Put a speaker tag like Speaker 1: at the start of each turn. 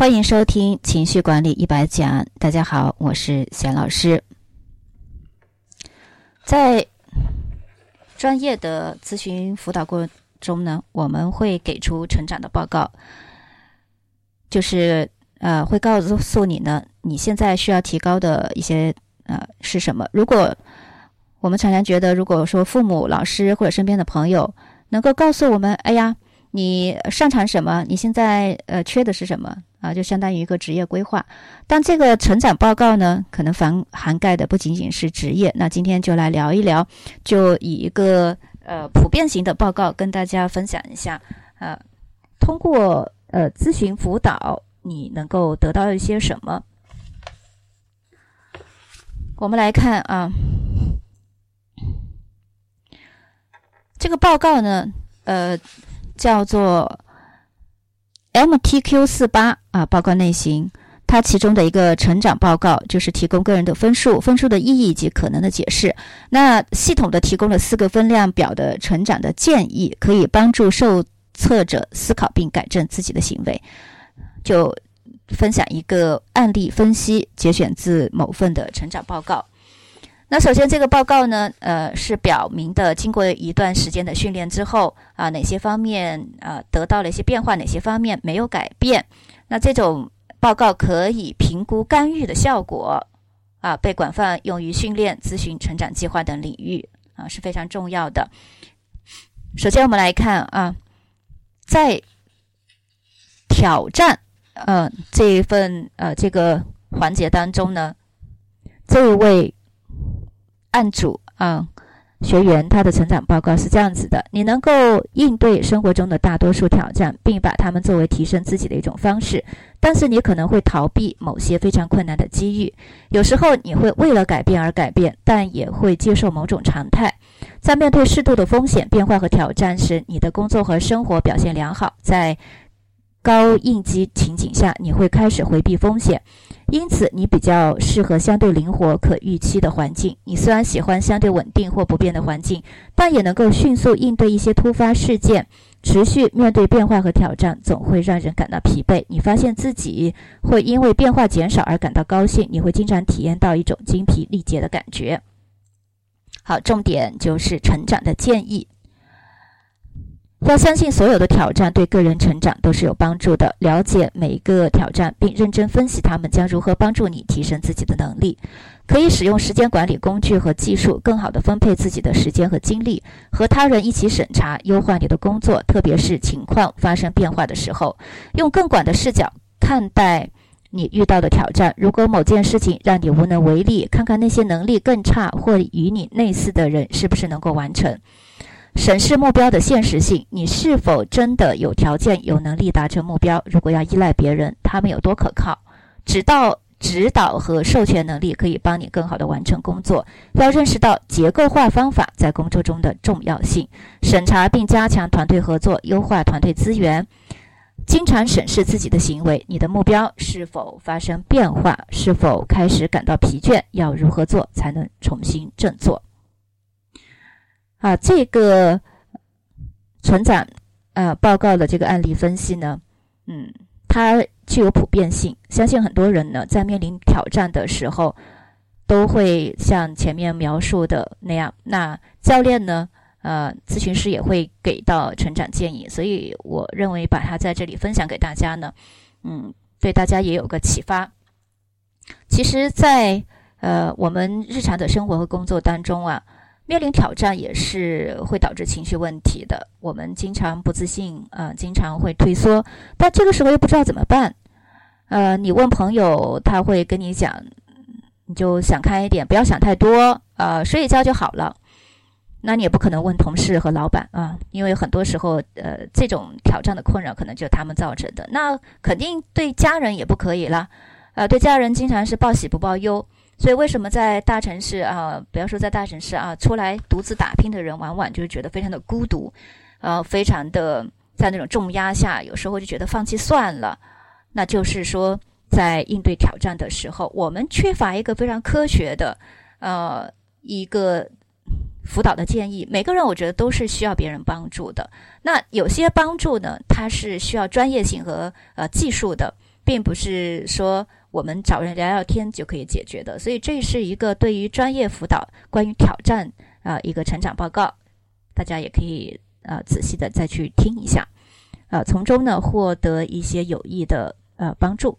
Speaker 1: 欢迎收听情绪管理一百讲。大家好，我是贤老师。在专业的咨询辅导过程中呢，我们会给出成长的报告，就是呃，会告诉你呢，你现在需要提高的一些呃是什么。如果我们常常觉得，如果说父母、老师或者身边的朋友能够告诉我们，哎呀，你擅长什么？你现在呃缺的是什么？啊，就相当于一个职业规划。但这个成长报告呢，可能涵涵盖的不仅仅是职业。那今天就来聊一聊，就以一个呃普遍型的报告跟大家分享一下。呃，通过呃咨询辅导，你能够得到一些什么？我们来看啊。这个报告呢，呃，叫做 MTQ 四八啊，报告类型。它其中的一个成长报告就是提供个人的分数、分数的意义以及可能的解释。那系统的提供了四个分量表的成长的建议，可以帮助受测者思考并改正自己的行为。就分享一个案例分析，节选自某份的成长报告。那首先，这个报告呢，呃，是表明的，经过一段时间的训练之后啊，哪些方面啊得到了一些变化，哪些方面没有改变。那这种报告可以评估干预的效果啊，被广泛用于训练、咨询、成长计划等领域啊，是非常重要的。首先，我们来看啊，在挑战呃这一份呃这个环节当中呢，这位。案主啊，学员他的成长报告是这样子的：你能够应对生活中的大多数挑战，并把它们作为提升自己的一种方式，但是你可能会逃避某些非常困难的机遇。有时候你会为了改变而改变，但也会接受某种常态。在面对适度的风险、变化和挑战时，你的工作和生活表现良好。在高应激情景下，你会开始回避风险。因此，你比较适合相对灵活、可预期的环境。你虽然喜欢相对稳定或不变的环境，但也能够迅速应对一些突发事件。持续面对变化和挑战，总会让人感到疲惫。你发现自己会因为变化减少而感到高兴。你会经常体验到一种精疲力竭的感觉。好，重点就是成长的建议。要相信所有的挑战对个人成长都是有帮助的。了解每一个挑战，并认真分析它们将如何帮助你提升自己的能力。可以使用时间管理工具和技术，更好地分配自己的时间和精力，和他人一起审查、优化你的工作，特别是情况发生变化的时候，用更广的视角看待你遇到的挑战。如果某件事情让你无能为力，看看那些能力更差或与你类似的人是不是能够完成。审视目标的现实性，你是否真的有条件、有能力达成目标？如果要依赖别人，他们有多可靠？指导、指导和授权能力可以帮你更好地完成工作。要认识到结构化方法在工作中的重要性。审查并加强团队合作，优化团队资源。经常审视自己的行为，你的目标是否发生变化？是否开始感到疲倦？要如何做才能重新振作？啊，这个成长呃报告的这个案例分析呢，嗯，它具有普遍性。相信很多人呢，在面临挑战的时候，都会像前面描述的那样。那教练呢，呃，咨询师也会给到成长建议。所以我认为把它在这里分享给大家呢，嗯，对大家也有个启发。其实，在呃我们日常的生活和工作当中啊。面临挑战也是会导致情绪问题的。我们经常不自信，啊，经常会退缩，但这个时候又不知道怎么办。呃，你问朋友，他会跟你讲，你就想开一点，不要想太多，呃，睡一觉就好了。那你也不可能问同事和老板啊，因为很多时候，呃，这种挑战的困扰可能就是他们造成的。那肯定对家人也不可以了，呃，对家人经常是报喜不报忧。所以，为什么在大城市啊，不要说在大城市啊，出来独自打拼的人，往往就是觉得非常的孤独，呃，非常的在那种重压下，有时候就觉得放弃算了。那就是说，在应对挑战的时候，我们缺乏一个非常科学的，呃，一个辅导的建议。每个人我觉得都是需要别人帮助的。那有些帮助呢，它是需要专业性和呃技术的。并不是说我们找人聊聊天就可以解决的。所以这是一个对于专业辅导关于挑战啊一个成长报告，大家也可以啊仔细的再去听一下，啊从中呢获得一些有益的呃帮助。